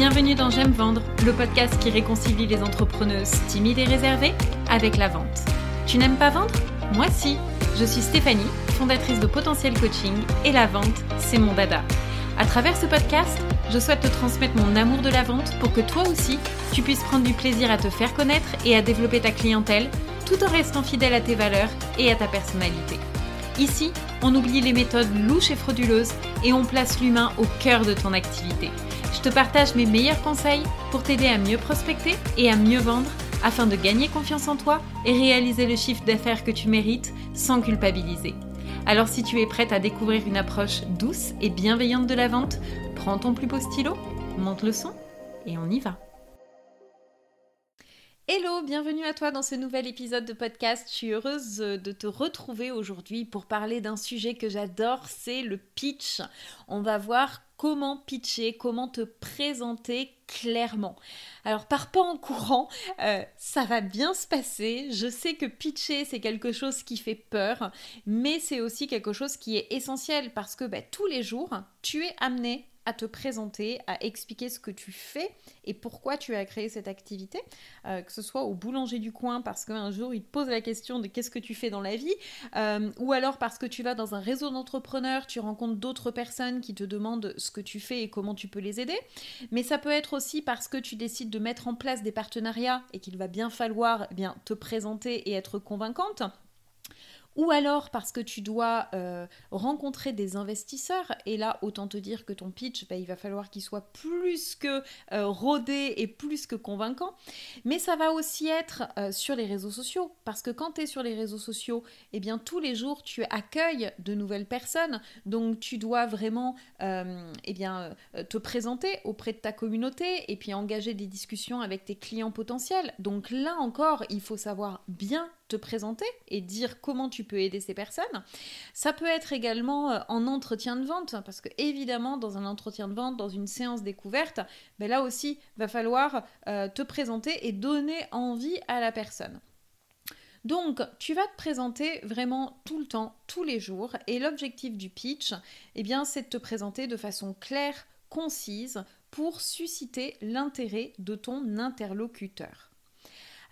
Bienvenue dans J'aime vendre, le podcast qui réconcilie les entrepreneuses timides et réservées avec la vente. Tu n'aimes pas vendre? Moi si. Je suis Stéphanie, fondatrice de Potentiel Coaching et la vente, c'est mon dada. À travers ce podcast, je souhaite te transmettre mon amour de la vente pour que toi aussi, tu puisses prendre du plaisir à te faire connaître et à développer ta clientèle tout en restant fidèle à tes valeurs et à ta personnalité. Ici, on oublie les méthodes louches et frauduleuses et on place l'humain au cœur de ton activité. Je te partage mes meilleurs conseils pour t'aider à mieux prospecter et à mieux vendre afin de gagner confiance en toi et réaliser le chiffre d'affaires que tu mérites sans culpabiliser. Alors si tu es prête à découvrir une approche douce et bienveillante de la vente, prends ton plus beau stylo, monte le son et on y va. Hello, bienvenue à toi dans ce nouvel épisode de podcast. Je suis heureuse de te retrouver aujourd'hui pour parler d'un sujet que j'adore, c'est le pitch. On va voir comment pitcher, comment te présenter clairement. Alors par pas en courant, euh, ça va bien se passer. Je sais que pitcher c'est quelque chose qui fait peur, mais c'est aussi quelque chose qui est essentiel parce que bah, tous les jours, tu es amené à te présenter, à expliquer ce que tu fais et pourquoi tu as créé cette activité, euh, que ce soit au boulanger du coin parce qu'un jour il te pose la question de qu'est-ce que tu fais dans la vie, euh, ou alors parce que tu vas dans un réseau d'entrepreneurs, tu rencontres d'autres personnes qui te demandent ce que tu fais et comment tu peux les aider, mais ça peut être aussi parce que tu décides de mettre en place des partenariats et qu'il va bien falloir eh bien te présenter et être convaincante ou alors parce que tu dois euh, rencontrer des investisseurs, et là, autant te dire que ton pitch, bah, il va falloir qu'il soit plus que euh, rodé et plus que convaincant, mais ça va aussi être euh, sur les réseaux sociaux, parce que quand tu es sur les réseaux sociaux, eh bien tous les jours, tu accueilles de nouvelles personnes, donc tu dois vraiment eh bien, te présenter auprès de ta communauté, et puis engager des discussions avec tes clients potentiels. Donc là encore, il faut savoir bien te présenter et dire comment tu peux aider ces personnes. Ça peut être également euh, en entretien de vente, parce que évidemment, dans un entretien de vente, dans une séance découverte, ben là aussi, va falloir euh, te présenter et donner envie à la personne. Donc, tu vas te présenter vraiment tout le temps, tous les jours, et l'objectif du pitch, eh c'est de te présenter de façon claire, concise, pour susciter l'intérêt de ton interlocuteur.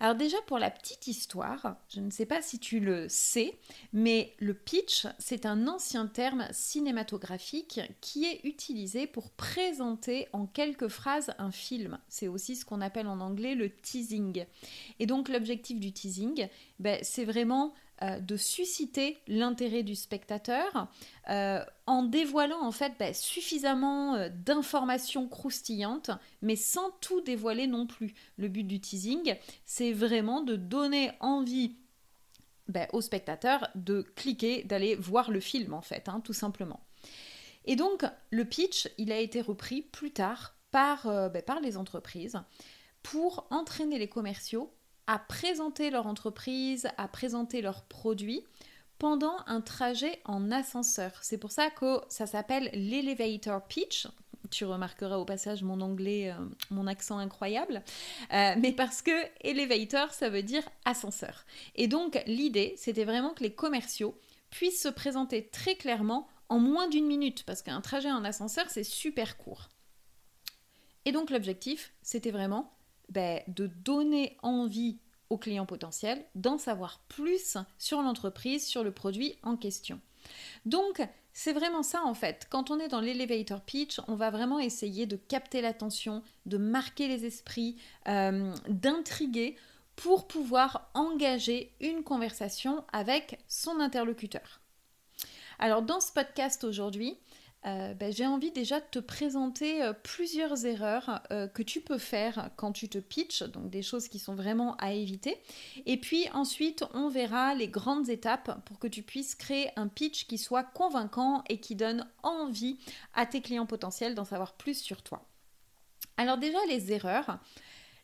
Alors déjà pour la petite histoire, je ne sais pas si tu le sais, mais le pitch, c'est un ancien terme cinématographique qui est utilisé pour présenter en quelques phrases un film. C'est aussi ce qu'on appelle en anglais le teasing. Et donc l'objectif du teasing, ben, c'est vraiment euh, de susciter l'intérêt du spectateur euh, en dévoilant en fait bah, suffisamment euh, d'informations croustillantes, mais sans tout dévoiler non plus. Le but du teasing, c'est vraiment de donner envie bah, au spectateur de cliquer, d'aller voir le film en fait, hein, tout simplement. Et donc le pitch, il a été repris plus tard par, bah, par les entreprises pour entraîner les commerciaux à présenter leur entreprise, à présenter leurs produits pendant un trajet en ascenseur. C'est pour ça que ça s'appelle l'elevator pitch. Tu remarqueras au passage mon anglais, euh, mon accent incroyable, euh, mais parce que elevator, ça veut dire ascenseur. Et donc l'idée, c'était vraiment que les commerciaux puissent se présenter très clairement en moins d'une minute, parce qu'un trajet en ascenseur, c'est super court. Et donc l'objectif, c'était vraiment ben, de donner envie aux clients potentiels d'en savoir plus sur l'entreprise, sur le produit en question. Donc, c'est vraiment ça en fait. Quand on est dans l'elevator pitch, on va vraiment essayer de capter l'attention, de marquer les esprits, euh, d'intriguer pour pouvoir engager une conversation avec son interlocuteur. Alors dans ce podcast aujourd'hui, euh, ben, j'ai envie déjà de te présenter euh, plusieurs erreurs euh, que tu peux faire quand tu te pitches, donc des choses qui sont vraiment à éviter. Et puis ensuite, on verra les grandes étapes pour que tu puisses créer un pitch qui soit convaincant et qui donne envie à tes clients potentiels d'en savoir plus sur toi. Alors déjà, les erreurs.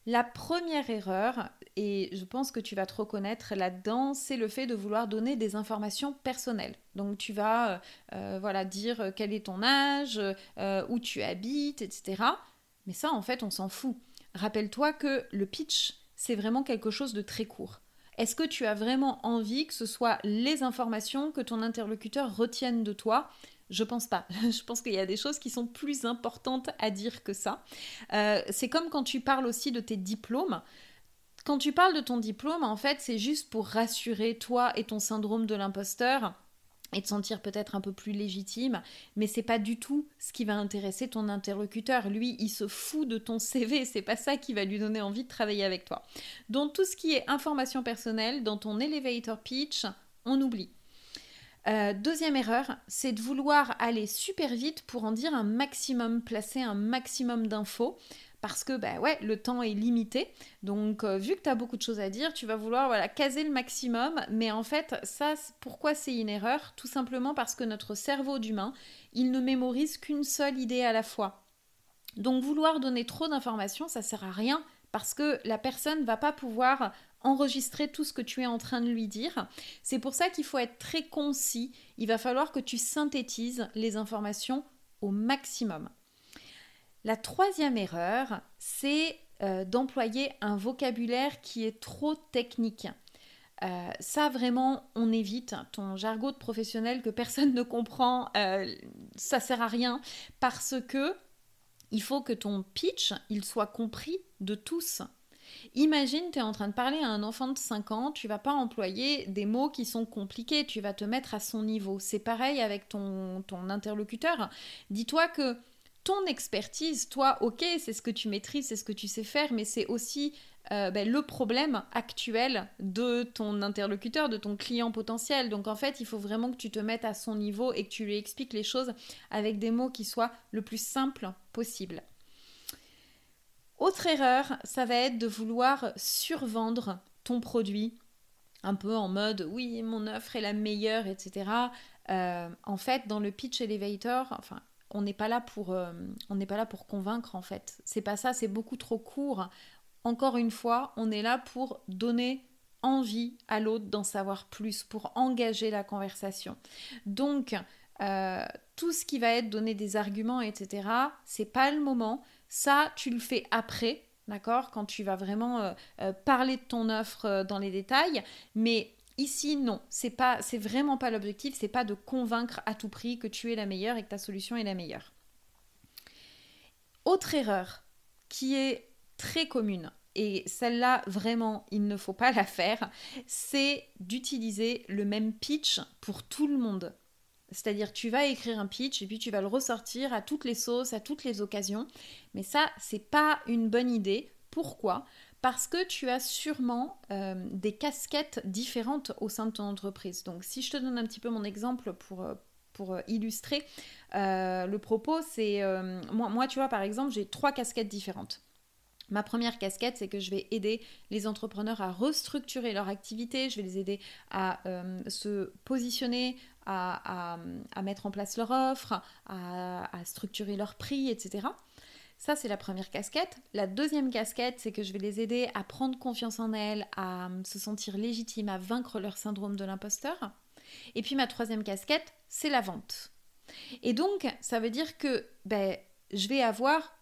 La première erreur, et je pense que tu vas te reconnaître là-dedans, c'est le fait de vouloir donner des informations personnelles. Donc tu vas euh, euh, voilà, dire quel est ton âge, euh, où tu habites, etc. Mais ça, en fait, on s'en fout. Rappelle-toi que le pitch, c'est vraiment quelque chose de très court. Est-ce que tu as vraiment envie que ce soit les informations que ton interlocuteur retienne de toi Je pense pas. Je pense qu'il y a des choses qui sont plus importantes à dire que ça. Euh, c'est comme quand tu parles aussi de tes diplômes. Quand tu parles de ton diplôme, en fait, c'est juste pour rassurer toi et ton syndrome de l'imposteur et te sentir peut-être un peu plus légitime, mais c'est pas du tout ce qui va intéresser ton interlocuteur. Lui, il se fout de ton CV, c'est pas ça qui va lui donner envie de travailler avec toi. Donc tout ce qui est information personnelle dans ton elevator pitch, on oublie. Euh, deuxième erreur, c'est de vouloir aller super vite pour en dire un maximum, placer un maximum d'infos parce que bah ouais, le temps est limité. Donc euh, vu que tu as beaucoup de choses à dire, tu vas vouloir voilà, caser le maximum, mais en fait, ça pourquoi c'est une erreur? Tout simplement parce que notre cerveau d'humain, il ne mémorise qu'une seule idée à la fois. Donc vouloir donner trop d'informations, ça sert à rien parce que la personne va pas pouvoir enregistrer tout ce que tu es en train de lui dire. C'est pour ça qu'il faut être très concis. Il va falloir que tu synthétises les informations au maximum. La troisième erreur, c'est euh, d'employer un vocabulaire qui est trop technique. Euh, ça vraiment, on évite. Ton jargon de professionnel que personne ne comprend, euh, ça sert à rien parce que il faut que ton pitch, il soit compris de tous. Imagine, tu es en train de parler à un enfant de 5 ans, tu vas pas employer des mots qui sont compliqués, tu vas te mettre à son niveau. C'est pareil avec ton, ton interlocuteur. Dis-toi que ton expertise, toi, ok, c'est ce que tu maîtrises, c'est ce que tu sais faire, mais c'est aussi euh, ben, le problème actuel de ton interlocuteur, de ton client potentiel. Donc en fait, il faut vraiment que tu te mettes à son niveau et que tu lui expliques les choses avec des mots qui soient le plus simples possible. Autre erreur, ça va être de vouloir survendre ton produit, un peu en mode oui, mon offre est la meilleure, etc. Euh, en fait, dans le pitch elevator, on n'est pas là pour euh, pas là pour convaincre en fait. C'est pas ça, c'est beaucoup trop court. Encore une fois, on est là pour donner envie à l'autre d'en savoir plus, pour engager la conversation. Donc euh, tout ce qui va être donner des arguments, etc., c'est pas le moment. Ça, tu le fais après, d'accord Quand tu vas vraiment euh, parler de ton offre dans les détails. Mais Ici, non, c'est pas, c'est vraiment pas l'objectif, c'est pas de convaincre à tout prix que tu es la meilleure et que ta solution est la meilleure. Autre erreur qui est très commune, et celle-là vraiment il ne faut pas la faire, c'est d'utiliser le même pitch pour tout le monde. C'est-à-dire tu vas écrire un pitch et puis tu vas le ressortir à toutes les sauces, à toutes les occasions. Mais ça, c'est pas une bonne idée. Pourquoi? Parce que tu as sûrement euh, des casquettes différentes au sein de ton entreprise. Donc si je te donne un petit peu mon exemple pour, euh, euh, illustrer le propos, c'est moi, moi, tu vois, par exemple, j'ai trois casquettes différentes. Ma première casquette, c'est que je vais aider les entrepreneurs à restructurer leur activité, je vais les aider à se positionner, à, mettre en place leur offre, à, structurer leur prix, etc. Ça, c'est la première casquette. La deuxième casquette, c'est que je vais les aider à prendre confiance en elles, à se sentir légitimes, à vaincre leur syndrome de l'imposteur. Et puis ma troisième casquette, c'est la vente. Et donc, ça veut dire que ben, je vais avoir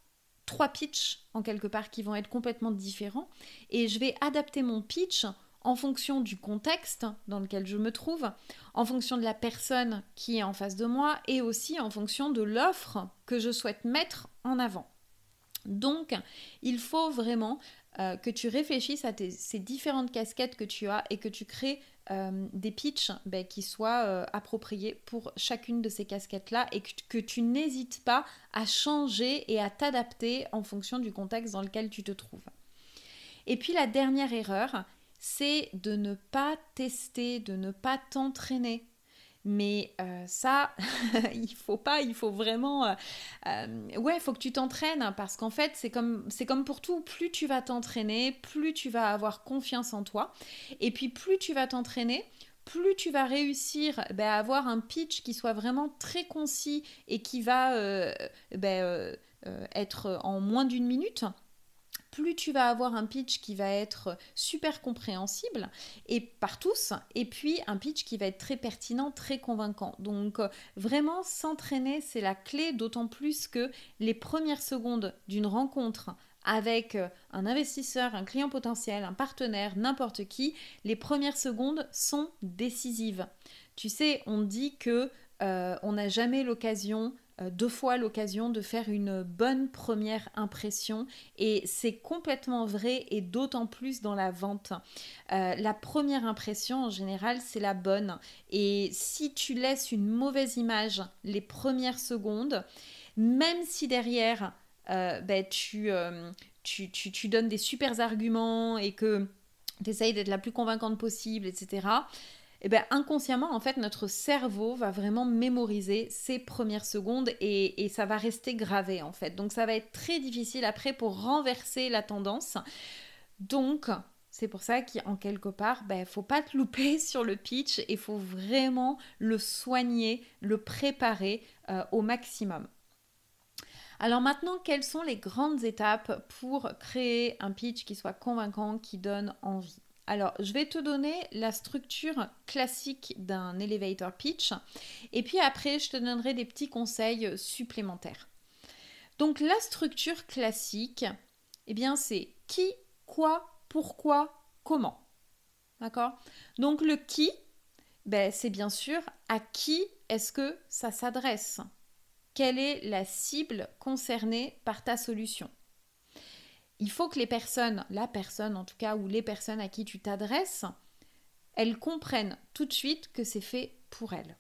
trois pitchs en quelque part qui vont être complètement différents et je vais adapter mon pitch en fonction du contexte dans lequel je me trouve, en fonction de la personne qui est en face de moi et aussi en fonction de l'offre que je souhaite mettre en avant. Donc, il faut vraiment euh, que tu réfléchisses à ces différentes casquettes que tu as et que tu crées euh, des pitchs ben, qui soient euh, appropriés pour chacune de ces casquettes-là et que, tu n'hésites pas à changer et à t'adapter en fonction du contexte dans lequel tu te trouves. Et puis la dernière erreur, c'est de ne pas tester, de ne pas t'entraîner mais euh, ça, il faut pas, il faut vraiment... Euh, euh, ouais, il faut que tu t'entraînes parce qu'en fait, c'est comme, comme pour tout, plus tu vas t'entraîner, plus tu vas avoir confiance en toi. Et puis plus tu vas t'entraîner, plus tu vas réussir ben, à avoir un pitch qui soit vraiment très concis et qui va ben, être en moins d'une minute plus tu vas avoir un pitch qui va être super compréhensible et par tous, et puis un pitch qui va être très pertinent, très convaincant. Donc euh, vraiment s'entraîner, c'est la clé, d'autant plus que les premières secondes d'une rencontre avec euh, un investisseur, un client potentiel, un partenaire, n'importe qui, les premières secondes sont décisives. Tu sais, on dit que euh, on n'a jamais l'occasion deux fois l'occasion de faire une bonne première impression et c'est complètement vrai et d'autant plus dans la vente. Euh, la première impression en général c'est la bonne et si tu laisses une mauvaise image les premières secondes, même si derrière ben, tu, tu, tu, donnes des super arguments et que tu essayes d'être la plus convaincante possible, etc eh bien inconsciemment, en fait, notre cerveau va vraiment mémoriser ces premières secondes et, ça va rester gravé, en fait. Donc ça va être très difficile après pour renverser la tendance. Donc, c'est pour ça qu'en quelque part, il ben, ne faut pas te louper sur le pitch et il faut vraiment le soigner, le préparer euh, au maximum. Alors maintenant, quelles sont les grandes étapes pour créer un pitch qui soit convaincant, qui donne envie? Alors, je vais te donner la structure classique d'un elevator pitch et puis après, je te donnerai des petits conseils supplémentaires. Donc, la structure classique, eh bien, c'est qui, quoi, pourquoi, comment. D'accord? Donc, le qui, ben, c'est bien sûr à qui est-ce que ça s'adresse? Quelle est la cible concernée par ta solution? Il faut que les personnes, la personne en tout cas, ou les personnes à qui tu t'adresses, elles comprennent tout de suite que c'est fait pour elles.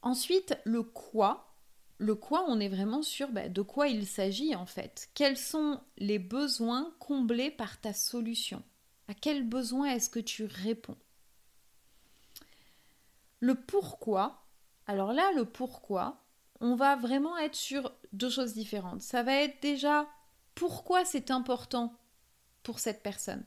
Ensuite, le quoi. Le quoi, on est vraiment sûr bah, de quoi il s'agit en fait. Quels sont les besoins comblés par ta solution? À quels besoins est-ce que tu réponds? Le pourquoi. Alors là, le pourquoi, on va vraiment être sur deux choses différentes. Ça va être déjà pourquoi c'est important pour cette personne?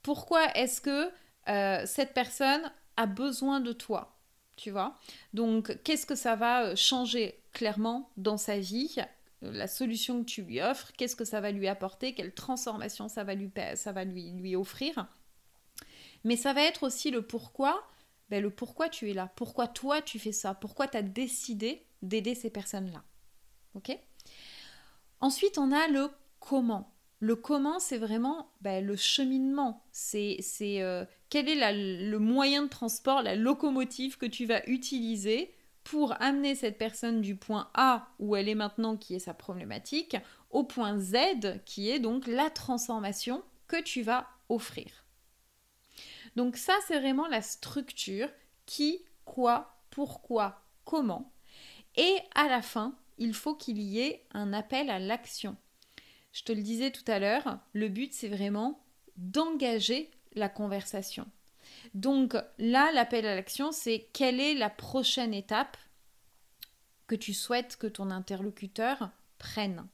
Pourquoi est-ce que euh, cette personne a besoin de toi? Tu vois? Donc, qu'est-ce que ça va euh, changer clairement dans sa vie? La solution que tu lui offres, qu'est-ce que ça va lui apporter, quelle transformation ça va lui, offrir? Mais ça va être aussi le pourquoi, ben le pourquoi tu es là, pourquoi toi tu fais ça, pourquoi tu as décidé d'aider ces personnes-là? Ensuite, on a le comment. Le comment, c'est vraiment ben, le cheminement. C'est euh, quel est le moyen de transport, la locomotive que tu vas utiliser pour amener cette personne du point A où elle est maintenant, qui est sa problématique, au point Z, qui est donc la transformation que tu vas offrir. Donc ça, c'est vraiment la structure qui, quoi, pourquoi, comment. Et à la fin, il faut qu'il y ait un appel à l'action. Je te le disais tout à l'heure, le but c'est vraiment d'engager la conversation. Donc là, l'appel à l'action, c'est quelle est la prochaine étape que tu souhaites que ton interlocuteur prenne?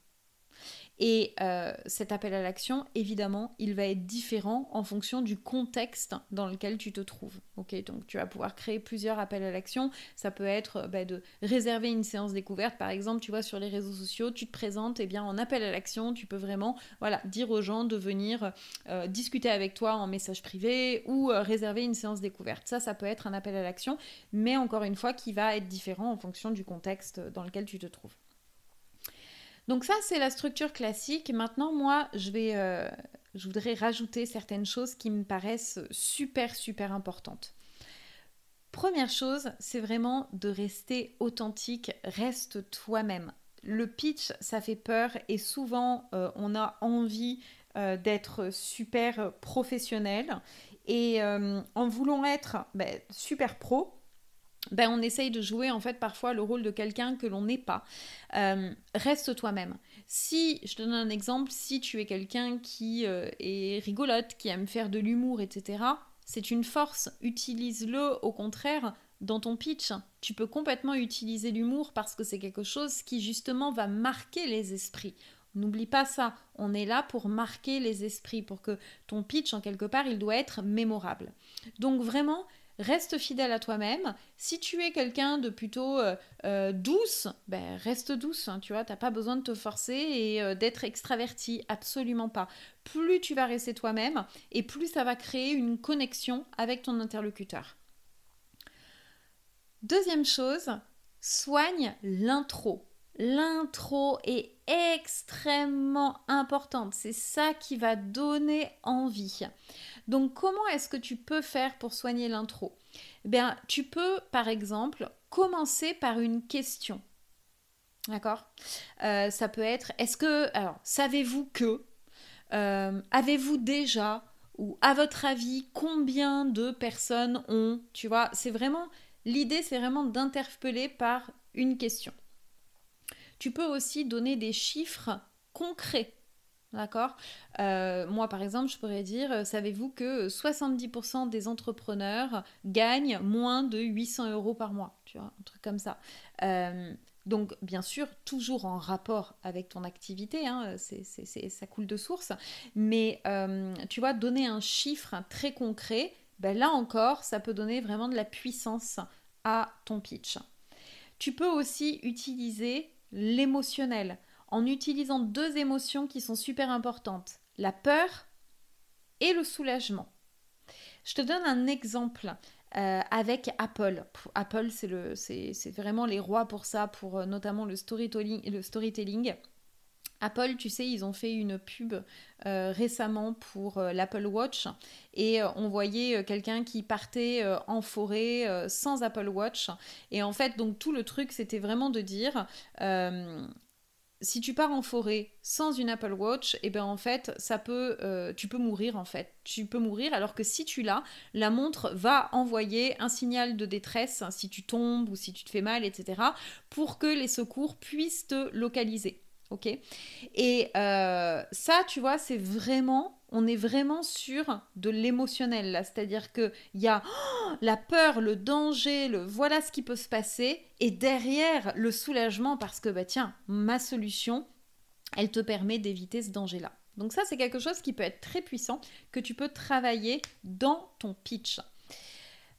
Et euh, cet appel à l'action, évidemment, il va être différent en fonction du contexte dans lequel tu te trouves. Ok, donc tu vas pouvoir créer plusieurs appels à l'action. Ça peut être euh, bah, de réserver une séance découverte, par exemple, tu vois, sur les réseaux sociaux, tu te présentes, et bien en appel à l'action, tu peux vraiment, voilà, dire aux gens de venir euh, discuter avec toi en message privé ou réserver une séance découverte. Ça, ça peut être un appel à l'action, mais encore une fois, qui va être différent en fonction du contexte dans lequel tu te trouves. Donc ça, c'est la structure classique. Maintenant, moi, je vais, euh, je voudrais rajouter certaines choses qui me paraissent super, super importantes. Première chose, c'est vraiment de rester authentique, reste toi-même. Le pitch, ça fait peur et souvent, euh, on a envie euh, d'être super professionnel. Et en voulant être ben, super pro, ben, on essaye de jouer en fait parfois le rôle de quelqu'un que l'on n'est pas. Euh, reste toi-même. Si, je te donne un exemple, si tu es quelqu'un qui euh, est rigolote, qui aime faire de l'humour, etc., c'est une force. Utilise-le au contraire dans ton pitch. Tu peux complètement utiliser l'humour parce que c'est quelque chose qui justement va marquer les esprits. N'oublie pas ça, on est là pour marquer les esprits, pour que ton pitch, en quelque part, il doit être mémorable. Donc vraiment, reste fidèle à toi-même. Si tu es quelqu'un de plutôt euh, euh, douce, ben reste douce, hein, tu vois, t'as pas besoin de te forcer et euh, d'être extraverti, absolument pas. Plus tu vas rester toi-même et plus ça va créer une connexion avec ton interlocuteur. Deuxième chose, soigne l'intro. L'intro est extrêmement importante. C'est ça qui va donner envie. Donc comment est-ce que tu peux faire pour soigner l'intro? Eh Bien, tu peux par exemple commencer par une question. D'accord? Euh, Ça peut être est-ce que alors savez-vous que euh, avez-vous déjà ou à votre avis combien de personnes ont tu vois c'est vraiment l'idée c'est vraiment d'interpeller par une question tu peux aussi donner des chiffres concrets. D'accord? Euh, Moi, par exemple, je pourrais dire, euh, savez-vous que 70% des entrepreneurs gagnent moins de 800 euros par mois Tu vois, un truc comme ça. Euh, donc, bien sûr, toujours en rapport avec ton activité, hein, ça coule de source. Mais, tu vois, donner un chiffre très concret, ben là encore, ça peut donner vraiment de la puissance à ton pitch. Tu peux aussi utiliser l'émotionnel, en utilisant deux émotions qui sont super importantes, la peur et le soulagement. Je te donne un exemple euh, avec Apple. Apple, c'est vraiment les rois pour ça, pour euh, notamment le storytelling. Le storytelling. Apple, tu sais, ils ont fait une pub euh, récemment pour l'Apple Watch et on voyait quelqu'un qui partait en forêt sans Apple Watch. Et en fait, donc tout le truc, c'était vraiment de dire si tu pars en forêt sans une Apple Watch, et eh ben en fait, ça peut, tu peux mourir en fait. Tu peux mourir alors que si tu l'as, la montre va envoyer un signal de détresse si tu tombes ou si tu te fais mal, etc., pour que les secours puissent te localiser ok Et euh, ça, tu vois, c'est vraiment, on est vraiment sur de l'émotionnel là, c'est-à-dire que il y a oh, la peur, le danger, le voilà ce qui peut se passer, et derrière le soulagement parce que bah tiens, ma solution, elle te permet d'éviter ce danger-là. Donc ça, c'est quelque chose qui peut être très puissant que tu peux travailler dans ton pitch.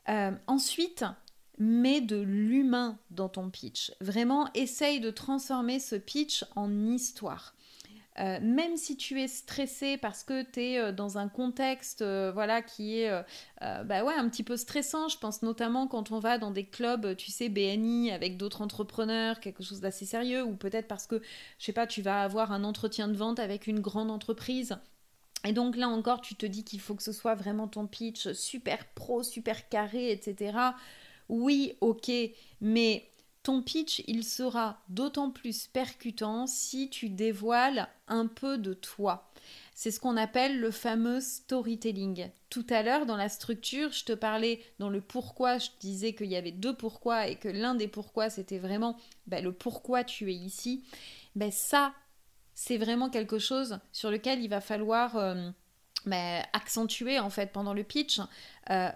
Euh, ensuite, mets de l'humain dans ton pitch. Vraiment, essaye de transformer ce pitch en histoire. Euh, même si tu es stressé parce que tu es euh, dans un contexte euh, voilà qui est bah ouais, un petit peu stressant, je pense notamment quand on va dans des clubs, tu sais, BNI avec d'autres entrepreneurs, quelque chose d'assez sérieux, ou peut-être parce que, je sais pas, tu vas avoir un entretien de vente avec une grande entreprise. Et donc là encore, tu te dis qu'il faut que ce soit vraiment ton pitch super pro, super carré, etc oui, ok, mais ton pitch, il sera d'autant plus percutant si tu dévoiles un peu de toi. C'est ce qu'on appelle le fameux storytelling. Tout à l'heure, dans la structure, je te parlais dans le pourquoi, je te disais qu'il y avait deux pourquoi et que l'un des pourquoi, c'était vraiment ben, le pourquoi tu es ici. Ben, ça, c'est vraiment quelque chose sur lequel il va falloir euh, ben, accentuer en fait pendant le pitch. Euh,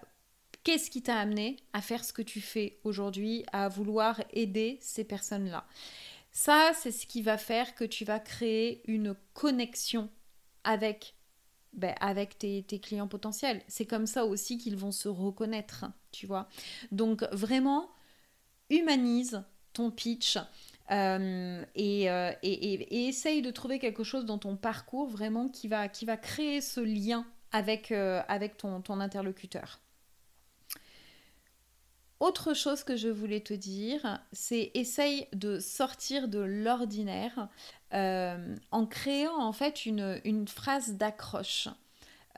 Qu'est-ce qui t'a amené à faire ce que tu fais aujourd'hui, à vouloir aider ces personnes-là? Ça, c'est ce qui va faire que tu vas créer une connexion avec, ben, avec tes, clients potentiels. C'est comme ça aussi qu'ils vont se reconnaître, tu vois. Donc vraiment, humanise ton pitch. Euh, et, euh, et, essaye de trouver quelque chose dans ton parcours vraiment qui va, qui va créer ce lien avec, euh, avec ton, ton interlocuteur. Autre chose que je voulais te dire, c'est essaye de sortir de l'ordinaire euh, en créant en fait une, phrase d'accroche.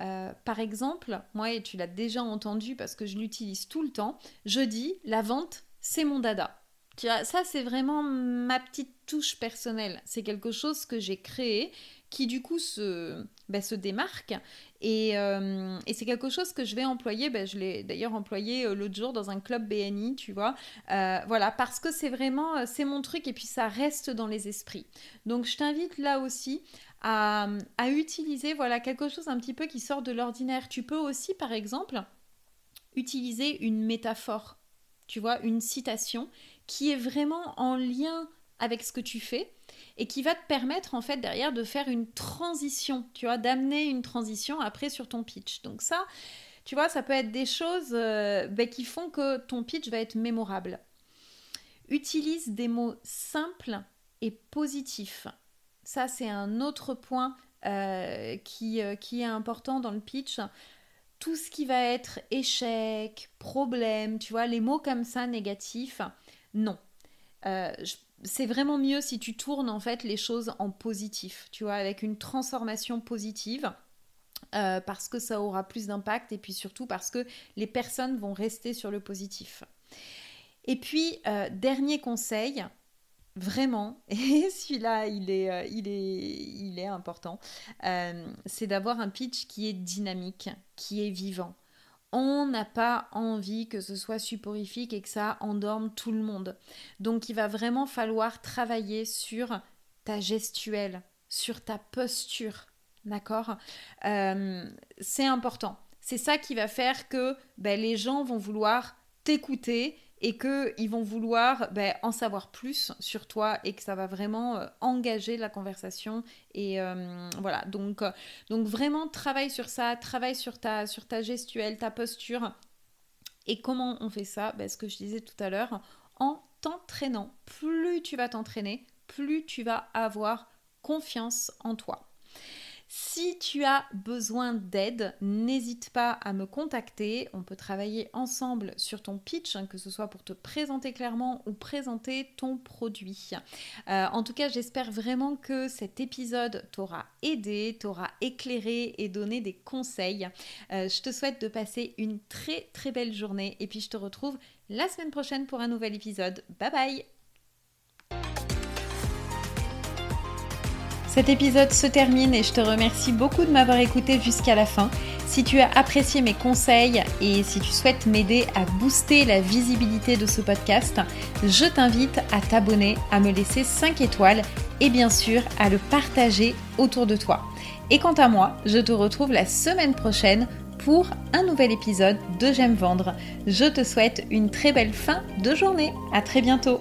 Euh, par exemple, moi, et tu l'as déjà entendu parce que je l'utilise tout le temps, je dis la vente, c'est mon dada. Ça, c'est vraiment ma petite touche personnelle. C'est quelque chose que j'ai créé qui du coup se, ben, se démarque euh, et, c'est quelque chose que je vais employer, ben, je l'ai d'ailleurs employé euh, l'autre jour dans un club BNI, tu vois. Euh, voilà, parce que c'est vraiment, c'est mon truc et puis ça reste dans les esprits. Donc je t'invite là aussi à, à, utiliser voilà, quelque chose un petit peu qui sort de l'ordinaire. Tu peux aussi, par exemple, utiliser une métaphore, tu vois, une citation qui est vraiment en lien avec ce que tu fais et qui va te permettre en fait derrière de faire une transition, tu vois, d'amener une transition après sur ton pitch. Donc ça, tu vois, ça peut être des choses euh, ben, qui font que ton pitch va être mémorable. Utilise des mots simples et positifs. Ça, c'est un autre point euh, qui, euh, qui est important dans le pitch tout ce qui va être échec, problème, tu vois, les mots comme ça négatifs, non. C'est vraiment mieux si tu tournes en fait les choses en positif, tu vois, avec une transformation positive. Euh, parce que ça aura plus d'impact et puis surtout parce que les personnes vont rester sur le positif. Et puis, euh, dernier conseil, vraiment, et celui-là, il est, euh, important, c'est d'avoir un pitch qui est dynamique, qui est vivant. On n'a pas envie que ce soit suporifique et que ça endorme tout le monde. Donc il va vraiment falloir travailler sur ta gestuelle, sur ta posture, D'accord? Euh, C'est important. C'est ça qui va faire que ben, les gens vont vouloir t'écouter et qu'ils vont vouloir ben, en savoir plus sur toi et que ça va vraiment euh, engager la conversation. Et euh, voilà, donc, donc vraiment travaille sur ça, travaille sur ta, sur ta gestuelle, ta posture. Et comment on fait ça? Ben, Ce que je disais tout à l'heure, en t'entraînant. Plus tu vas t'entraîner, plus tu vas avoir confiance en toi. Si tu as besoin d'aide, n'hésite pas à me contacter. On peut travailler ensemble sur ton pitch, hein, que ce soit pour te présenter clairement ou présenter ton produit. Euh, en tout cas, j'espère vraiment que cet épisode t'aura aidé, t'aura éclairé et donné des conseils. Euh, je te souhaite de passer une très très belle journée et puis je te retrouve la semaine prochaine pour un nouvel épisode. Bye bye Cet épisode se termine et je te remercie beaucoup de m'avoir écouté jusqu'à la fin. Si tu as apprécié mes conseils et si tu souhaites m'aider à booster la visibilité de ce podcast, je t'invite à t'abonner, à me laisser 5 étoiles et bien sûr à le partager autour de toi. Et quant à moi, je te retrouve la semaine prochaine pour un nouvel épisode de J'aime vendre. Je te souhaite une très belle fin de journée. À très bientôt.